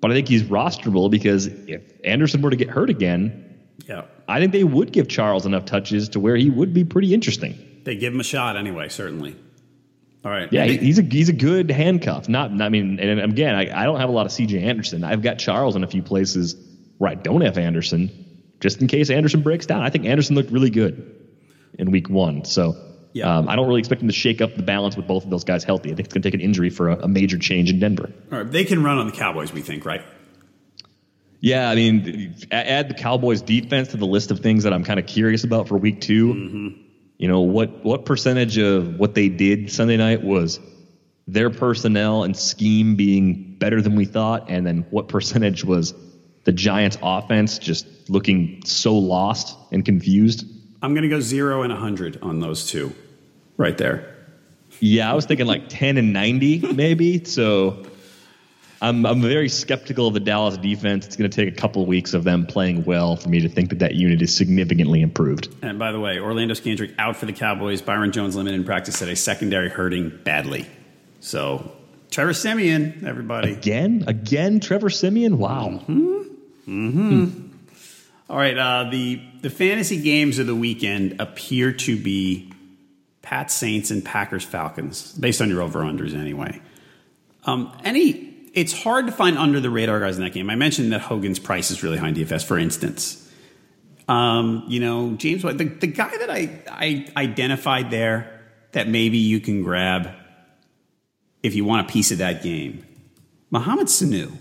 but I think he's rosterable because if Anderson were to get hurt again, yeah, I think they would give Charles enough touches to where he would be pretty interesting. They give him a shot anyway, certainly. All right. Yeah, he's a he's a good handcuff. Not, I mean, and again, I, I don't have a lot of C.J. Anderson. I've got Charles in a few places where I don't have Anderson, just in case Anderson breaks down. I think Anderson looked really good in Week One, so yeah. Um, I don't really expect him to shake up the balance with both of those guys healthy. I think it's going to take an injury for a, a, major change in Denver. All right, they can run on the Cowboys, we think, right? Yeah, I mean, add the Cowboys' defense to the list of things that I'm kind of curious about for Week 2 mm-hmm. You know, what what percentage of what they did Sunday night was their personnel and scheme being better than we thought, and then what percentage was the Giants' offense just looking so lost and confused? I'm going to go zero and 100 on those two right there. Yeah, I was thinking like 10 and 90 maybe. [LAUGHS] so I'm, I'm very skeptical of the Dallas defense. It's going to take a couple of weeks of them playing well for me to think that that unit is significantly improved. And by the way, Orlando Scandrick out for the Cowboys. Byron Jones limited in practice at a secondary hurting badly. So Trevor Siemian, everybody. Again? Again, Trevor Siemian? Wow. Mm-hmm. Mm-hmm. Hmm. All right. Uh, the, the fantasy games of the weekend appear to be Pat Saints and Packers Falcons, based on your over unders anyway. Um, any, it's hard to find under the radar guys in that game. I mentioned that Hogan's price is really high in DFS, for instance. Um, you know, James White, the, the guy that I, I identified there that maybe you can grab if you want a piece of that game, Mohamed Sanu.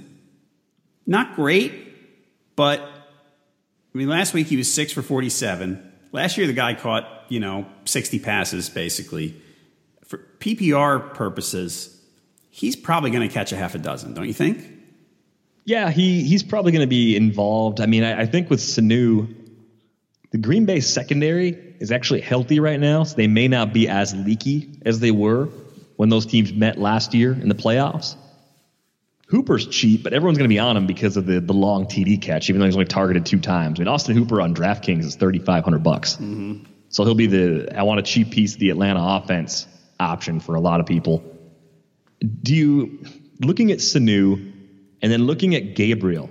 Not great, but I mean, last week he was six for 47. Last year, the guy caught, you know, 60 passes basically. For PPR purposes, he's probably going to catch a half a dozen, don't you think? Yeah, he, he's probably going to be involved. I mean, I, I think with Sanu, the Green Bay secondary is actually healthy right now, so they may not be as leaky as they were when those teams met last year in the playoffs. Hooper's cheap, but everyone's going to be on him because of the, the long TD catch, even though he's only targeted two times. I mean, Austin Hooper on DraftKings is thirty five hundred bucks, mm-hmm. so he'll be the I want a cheap piece of the Atlanta offense option for a lot of people. Do you looking at Sanu and then looking at Gabriel?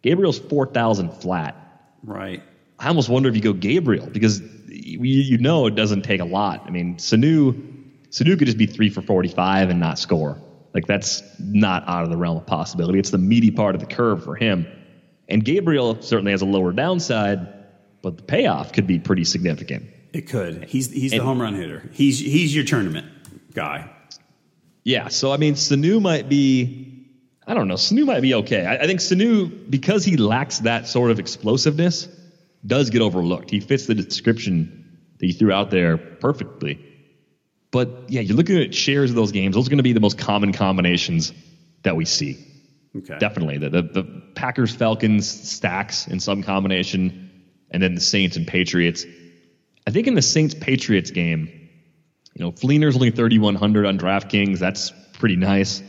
Gabriel's four thousand flat. Right. I almost wonder if you go Gabriel because you, you know it doesn't take a lot. I mean, Sanu Sanu could just be three for forty five and not score. Like that's not out of the realm of possibility. It's the meaty part of the curve for him. And Gabriel certainly has a lower downside, but the payoff could be pretty significant. It could. He's he's and, the home run hitter. He's he's your tournament guy. Yeah. So I mean, Sanu might be. I don't know. Sanu might be okay. I, I think Sanu, because he lacks that sort of explosiveness, does get overlooked. He fits the description that you threw out there perfectly. But yeah, you're looking at shares of those games. Those are going to be the most common combinations that we see. Okay. Definitely. The, the, the Packers Falcons stacks in some combination, and then the Saints and Patriots. I think in the Saints Patriots game, you know, Fleener's only 3,100 on DraftKings. That's pretty nice.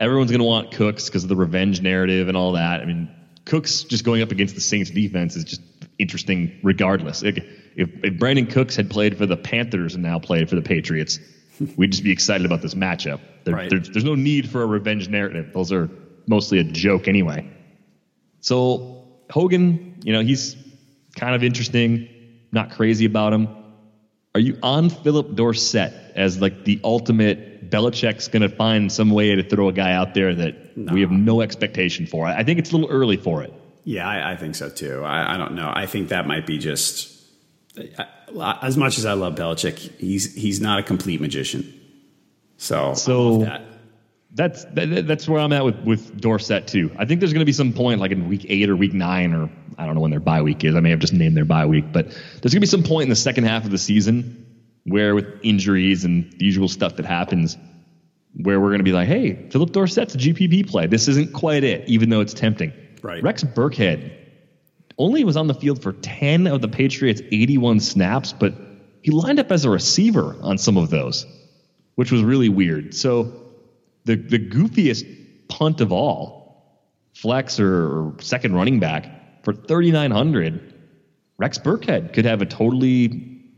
Everyone's going to want Cooks because of the revenge narrative and all that. I mean, Cooks just going up against the Saints defense is just interesting regardless. If, if Brandin Cooks had played for the Panthers and now played for the Patriots, [LAUGHS] we'd just be excited about this matchup. There, right. there's, there's no need for a revenge narrative. Those are mostly a joke anyway. So Hogan, you know, he's kind of interesting, not crazy about him. Are you on Phillip Dorsett as like the ultimate Belichick's going to find some way to throw a guy out there that we have no expectation for? I think it's a little early for it. Yeah, I, I think so too. I, I, don't know. I think that might be just as much as I love Belichick, he's he's not a complete magician. So, so that. that's that, that's where I'm at with with Dorsett too. I think there's going to be some point like in week eight or week nine or I don't know when their bye week is. I may have just named their bye week, but there's going to be some point in the second half of the season where with injuries and the usual stuff that happens, where we're going to be like, hey, Phillip Dorsett's a GPP play. This isn't quite it, even though it's tempting. Right. Rex Burkhead only was on the field for 10 of the Patriots' 81 snaps, but he lined up as a receiver on some of those, which was really weird. So the, the goofiest punt of all, flex or, or second running back for 3,900, Rex Burkhead could have a totally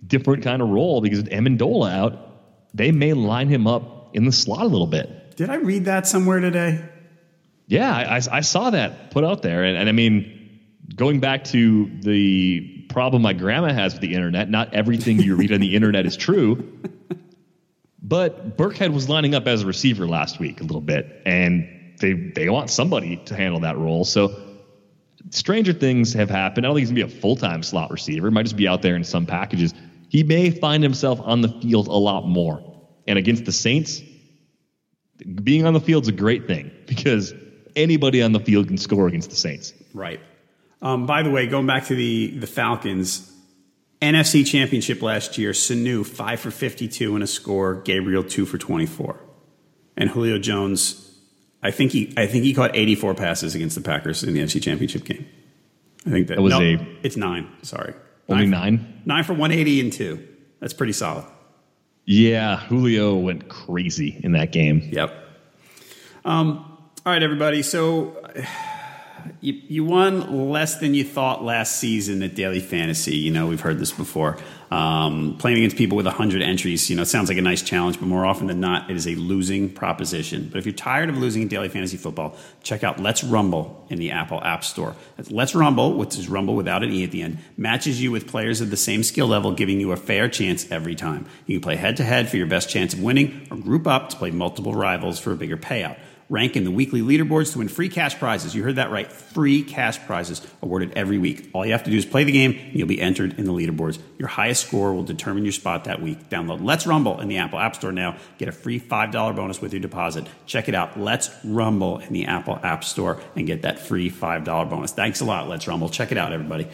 different kind of role because with Amendola out, they may line him up in the slot a little bit. Did I read that somewhere today? Yeah, I, I saw that put out there. And, and I mean, going back to the problem my grandma has with the internet, not everything you read on the internet is true. But Burkhead was lining up as a receiver last week a little bit, and they they want somebody to handle that role. So stranger things have happened. I don't think he's gonna be a full time slot receiver. Might just be out there in some packages. He may find himself on the field a lot more. And against the Saints, being on the field is a great thing because anybody on the field can score against the Saints. Right. Um, by the way, going back to the the Falcons, NFC Championship last year, Sanu five for fifty two in a score, Gabriel two for twenty four, and Julio Jones. I think he I think he caught eighty four passes against the Packers in the NFC Championship game. I think that, that was no, a it's nine. Sorry, only nine. nine. Nine for one eighty and two. That's pretty solid. Yeah, Julio went crazy in that game. Yep. Um, all right, everybody. So you, you won less than you thought last season at Daily Fantasy. You know, we've heard this before. Um, playing against people with 100 entries, you know, it sounds like a nice challenge, but more often than not, it is a losing proposition. But if you're tired of losing in Daily Fantasy Football, check out Let's Rumble in the Apple App Store. That's Let's Rumble, which is Rumble without an E at the end, matches you with players of the same skill level, giving you a fair chance every time. You can play head to head for your best chance of winning, or group up to play multiple rivals for a bigger payout rank in the weekly leaderboards to win free cash prizes. You heard that right. Free cash prizes awarded every week. All you have to do is play the game and you'll be entered in the leaderboards. Your highest score will determine your spot that week. Download Let's Rumble in the Apple App Store now. Get a free $5 bonus with your deposit. Check it out. Let's Rumble in the Apple App Store and get that free $5 bonus. Thanks a lot, Let's Rumble. Check it out, everybody.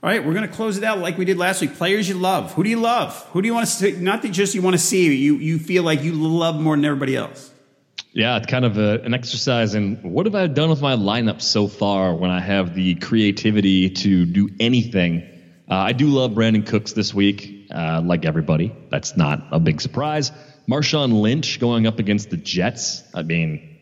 All right, we're going to close it out like we did last week. Players you love. Who do you love? Who do you want to see? Not that just you want to see, you, you feel like you love more than everybody else. Yeah, it's kind of a, an exercise in what have I done with my lineup so far when I have the creativity to do anything. Uh, I do love Brandin Cooks this week, uh, like everybody. That's not a big surprise. Marshawn Lynch going up against the Jets. I mean,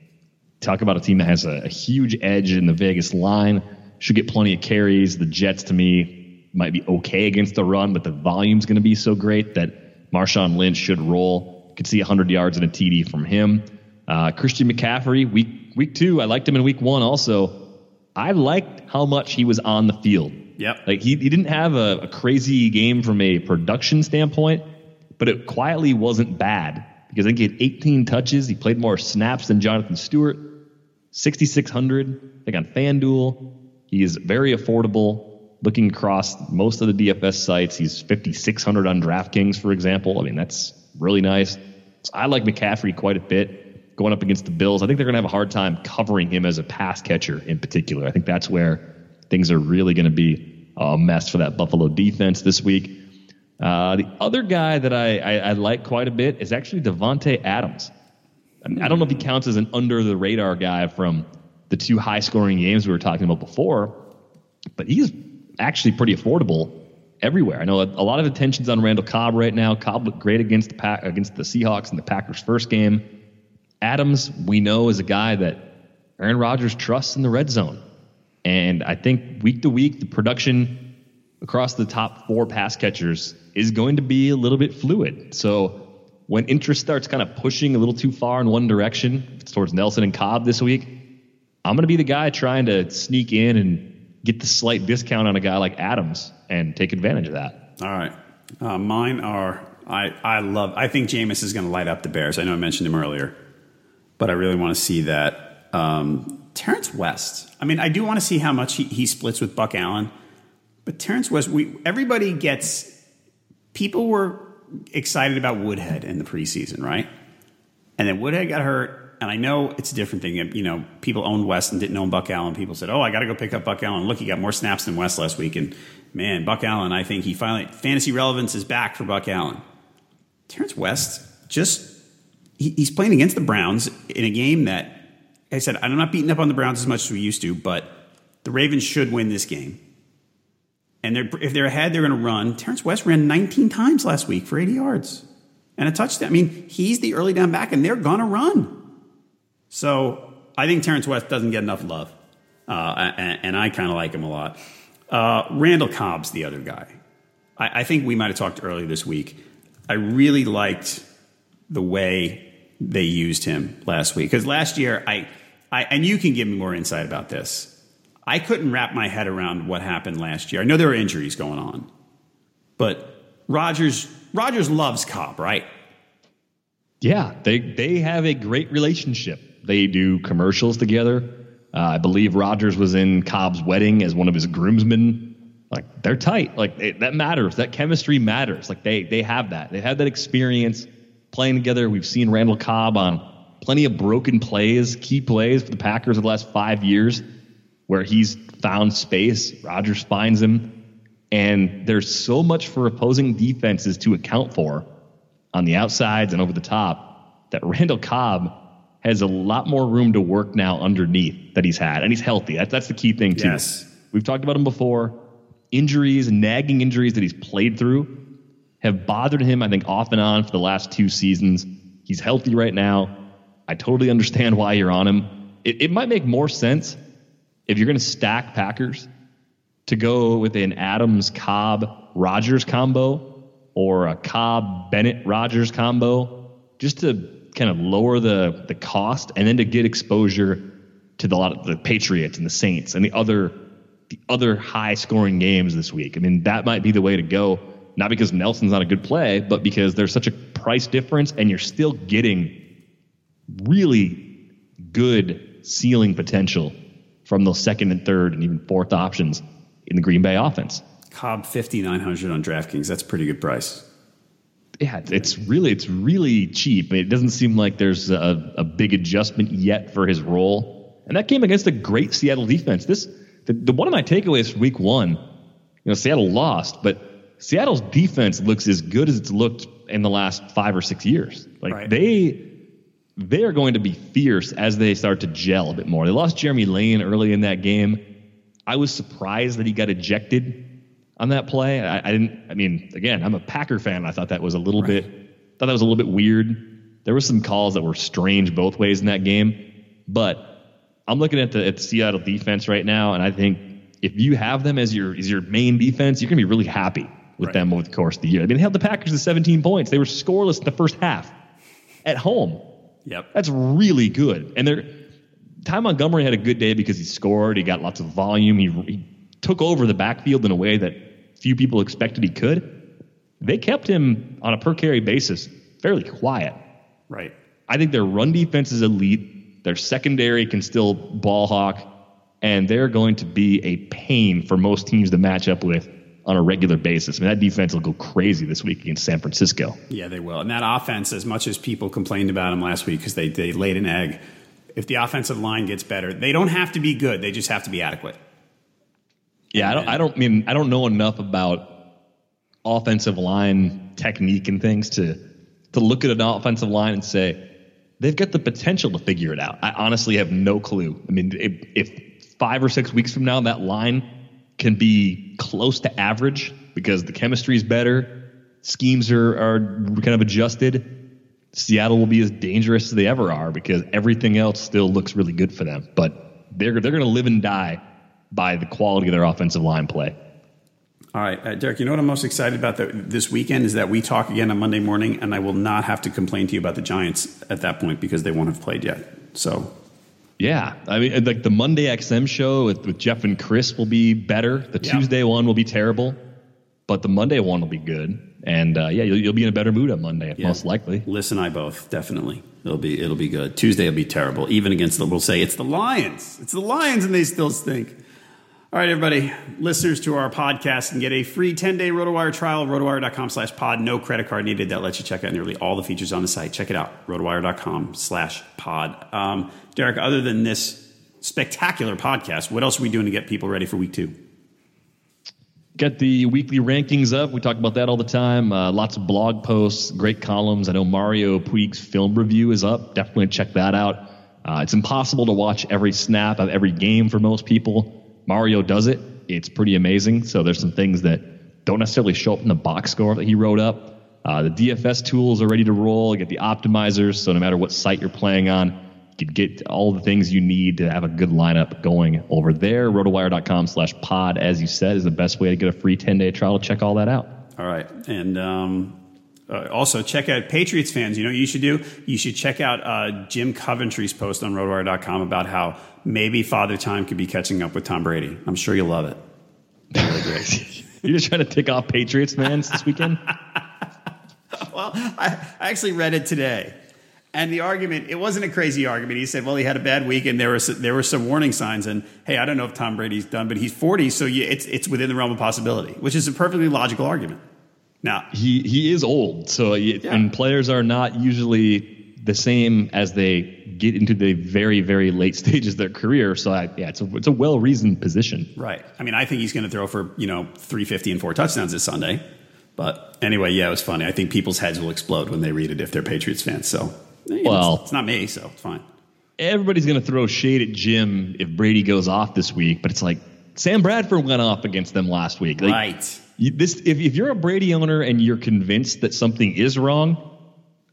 talk about a team that has a, a huge edge in the Vegas line. Should get plenty of carries. The Jets, to me, might be okay against the run, but the volume's going to be so great that Marshawn Lynch should roll. Could see 100 yards and a TD from him. Uh, Christian McCaffrey, week week two, I liked him in week one. Also, I liked how much he was on the field. Yep. Like he, he didn't have a, a crazy game from a production standpoint, but it quietly wasn't bad because I think he had 18 touches. He played more snaps than Jonathan Stewart. 6,600. I think on FanDuel, he is very affordable. Looking across most of the DFS sites, he's 5,600 on DraftKings, for example. I mean, that's really nice. So I like McCaffrey quite a bit going up against the Bills. I think they're going to have a hard time covering him as a pass catcher in particular. I think that's where things are really going to be a mess for that Buffalo defense this week. Uh, the other guy that I, I, I, like quite a bit is actually Davante Adams. I, mean, I don't know if he counts as an under the radar guy from the two high scoring games we were talking about before, but he's actually pretty affordable everywhere. I know a, a lot of attention's on Randall Cobb right now. Cobb looked great against the pack, against the Seahawks in the Packers' first game. Adams, we know, is a guy that Aaron Rodgers trusts in the red zone. And I think week to week, the production across the top four pass catchers is going to be a little bit fluid. So when interest starts kind of pushing a little too far in one direction, towards Nelson and Cobb this week, I'm going to be the guy trying to sneak in and get the slight discount on a guy like Adams and take advantage of that. All right. Uh, mine are I, I love I think Jameis is going to light up the Bears. I know I mentioned him earlier, but I really want to see that. Um, Terrence West. I mean, I do want to see how much he, he splits with Buck Allen, but Terrence West. We everybody gets. People were excited about Woodhead in the preseason, right? And then Woodhead got hurt and I know it's a different thing. You know, people owned West and didn't own Buck Allen. People said, "Oh, I got to go pick up Buck Allen." Look, he got more snaps than West last week, and man, Buck Allen. I think he finally fantasy relevance is back for Buck Allen. Terrence West just he, he's playing against the Browns in a game that I said I'm not beating up on the Browns as much as we used to, but the Ravens should win this game. And they're, if they're ahead, they're going to run. Terrence West ran 19 times last week for 80 yards and a touchdown. I mean, he's the early down back, and they're going to run. So I think Terrence West doesn't get enough love, uh, and, and, I kind of like him a lot. Uh, Randall Cobb's the other guy. I, I think we might have talked earlier this week. I really liked the way they used him last week because last year I, I and you can give me more insight about this. I couldn't wrap my head around what happened last year. I know there were injuries going on, but Rodgers, Rodgers loves Cobb, right? Yeah, they they have a great relationship. They do commercials together. Uh, I believe Rodgers was in Cobb's wedding as one of his groomsmen. Like they're tight. Like it, that matters. That chemistry matters. Like they they have that. They have that experience playing together. We've seen Randall Cobb on plenty of broken plays, key plays for the Packers of the last five years, where he's found space. Rodgers finds him, and there's so much for opposing defenses to account for on the outsides and over the top that Randall Cobb has a lot more room to work now underneath that he's had, and he's healthy. That's that's the key thing too. Yes. We've talked about him before. Injuries, nagging injuries that he's played through have bothered him, I think, off and on for the last two seasons. He's healthy right now. I totally understand why you're on him. It, it might make more sense if you're going to stack Packers to go with an Adams Cobb Rodgers combo or a Cobb Bennett Rodgers combo just to kind of lower the the cost and then to get exposure to the lot of the Patriots and the Saints and the other the other high scoring games this week. I mean, that might be the way to go. Not because Nelson's not a good play, but because there's such a price difference and you're still getting really good ceiling potential from those second and third and even fourth options in the Green Bay offense. Cobb 5900 on DraftKings. That's a pretty good price yeah, it's really it's really cheap. It doesn't seem like there's a, a big adjustment yet for his role. And that came against a great Seattle defense. This the, the one of my takeaways from week one, you know, Seattle lost, but Seattle's defense looks as good as it's looked in the last five or six years. Like right. they they are going to be fierce as they start to gel a bit more. They lost Jeremy Lane early in that game. I was surprised that he got ejected on that play. I, I, didn't. I mean, again, I'm a Packer fan. I thought that was a little right. bit. Thought that was a little bit weird. There were some calls that were strange both ways in that game, but I'm looking at the, at the Seattle defense right now, and I think if you have them as your as your main defense, you're gonna be really happy with right. them over the course of the year. I mean, they held the Packers to 17 points. They were scoreless in the first half at home. Yep, that's really good. And they're Ty Montgomery had a good day because he scored. He got lots of volume. He, he took over the backfield in a way that few people expected he could, they kept him on a per carry basis fairly quiet. Right. I think their run defense is elite. Their secondary can still ball hawk, and they're going to be a pain for most teams to match up with on a regular basis. I mean, that defense will go crazy this week against San Francisco. Yeah, they will. And that offense, as much as people complained about them last week because they, they laid an egg, if the offensive line gets better, they don't have to be good. They just have to be adequate. Yeah, I don't. I don't mean I don't know enough about offensive line technique and things to to look at an offensive line and say they've got the potential to figure it out. I honestly have no clue. I mean, if, if five or six weeks from now that line can be close to average because the chemistry is better, schemes are are kind of adjusted. Seattle will be as dangerous as they ever are because everything else still looks really good for them. But they're they're going to live and die by the quality of their offensive line play. All right, uh, Derek, you know what I'm most excited about the, this weekend is that we talk again on Monday morning, and I will not have to complain to you about the Giants at that point because they won't have played yet. So Yeah, I mean, like the Monday XM show with, with Jeff and Chris will be better. The Yeah. Tuesday one will be terrible, but the Monday one will be good. And uh, yeah, you'll, you'll be in a better mood on Monday, Yeah. most likely. Liz and I both definitely. It'll be it'll be good. Tuesday will be terrible. Even against the we'll say it's the Lions. It's the Lions, and they still stink. All right, everybody, listeners to our podcast can get a free 10-day RotoWire trial, rotowire.com slash pod. No credit card needed. That lets you check out nearly all the features on the site. Check it out, rotowire.com slash pod. Um, Derek, other than this spectacular podcast, what else are we doing to get people ready for week two? Got the weekly rankings up. We talk about that all the time. Uh, lots of blog posts, great columns. I know Mario Puig's film review is up. Definitely check that out. Uh, it's impossible to watch every snap of every game for most people. Mario does it. It's pretty amazing. So there's some things that don't necessarily show up in the box score that he wrote up. Uh, the DFS tools are ready to roll. You get the optimizers, so no matter what site you're playing on, you can get all the things you need to have a good lineup going over there. Rotowire.com slash pod, as you said, is the best way to get a free 10 day trial. Check all that out. All right, and um, uh, also check out Patriots fans. You know what you should do? You should check out uh, Jim Coventry's post on RotoWire.com about how maybe Father Time could be catching up with Tom Brady. I'm sure you'll love it. Really great. [LAUGHS] You're just trying to tick off Patriots fans this weekend? [LAUGHS] well, I, I actually read it today. And the argument, it wasn't a crazy argument. He said, well, he had a bad week and there were, some, there were some warning signs. And hey, I don't know if Tom Brady's done, but he's 40, so you, it's, it's within the realm of possibility, which is a perfectly logical argument. Now, he he is old, so y and players are not usually the same as they get into the very very late [LAUGHS] stages of their career. So I, yeah, it's a it's a well reasoned position. Right. I mean, I think he's going to throw for, you know, 350 and four touchdowns this Sunday. But anyway, yeah, it was funny. I think people's heads will explode when they read it if they're Patriots fans. So, eh, you know, Well- it's, it's not me, so it's fine. Everybody's going to throw shade at Jim if Brady goes off this week, but it's like Sam Bradford went off against them last week. Like, right. This if, if you're a Brady owner and you're convinced that something is wrong,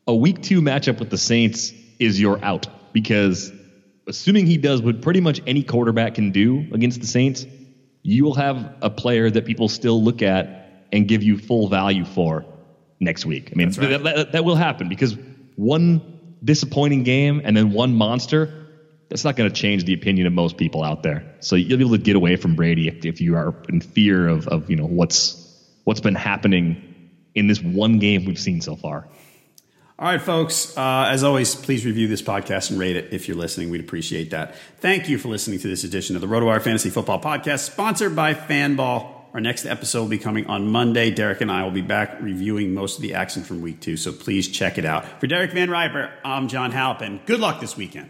a week two matchup with the Saints is your out because assuming he does what pretty much any quarterback can do against the Saints, you will have a player that people still look at and give you full value for next week. I mean, right. that, that, that will happen because one disappointing game and then one monster. That's not going to change the opinion of most people out there. So you'll be able to get away from Brady if, if you are in fear of, of you know what's what's been happening in this one game we've seen so far. All right, folks. Uh, as always, please review this podcast and rate it if you're listening. We'd appreciate that. Thank you for listening to this edition of the RotoWire Fantasy Football Podcast, sponsored by Fanball. Our next episode will be coming on Monday. Derek and I will be back reviewing most of the action from week two, so please check it out. For Derek Van Riper, I'm John Halpin. Good luck this weekend.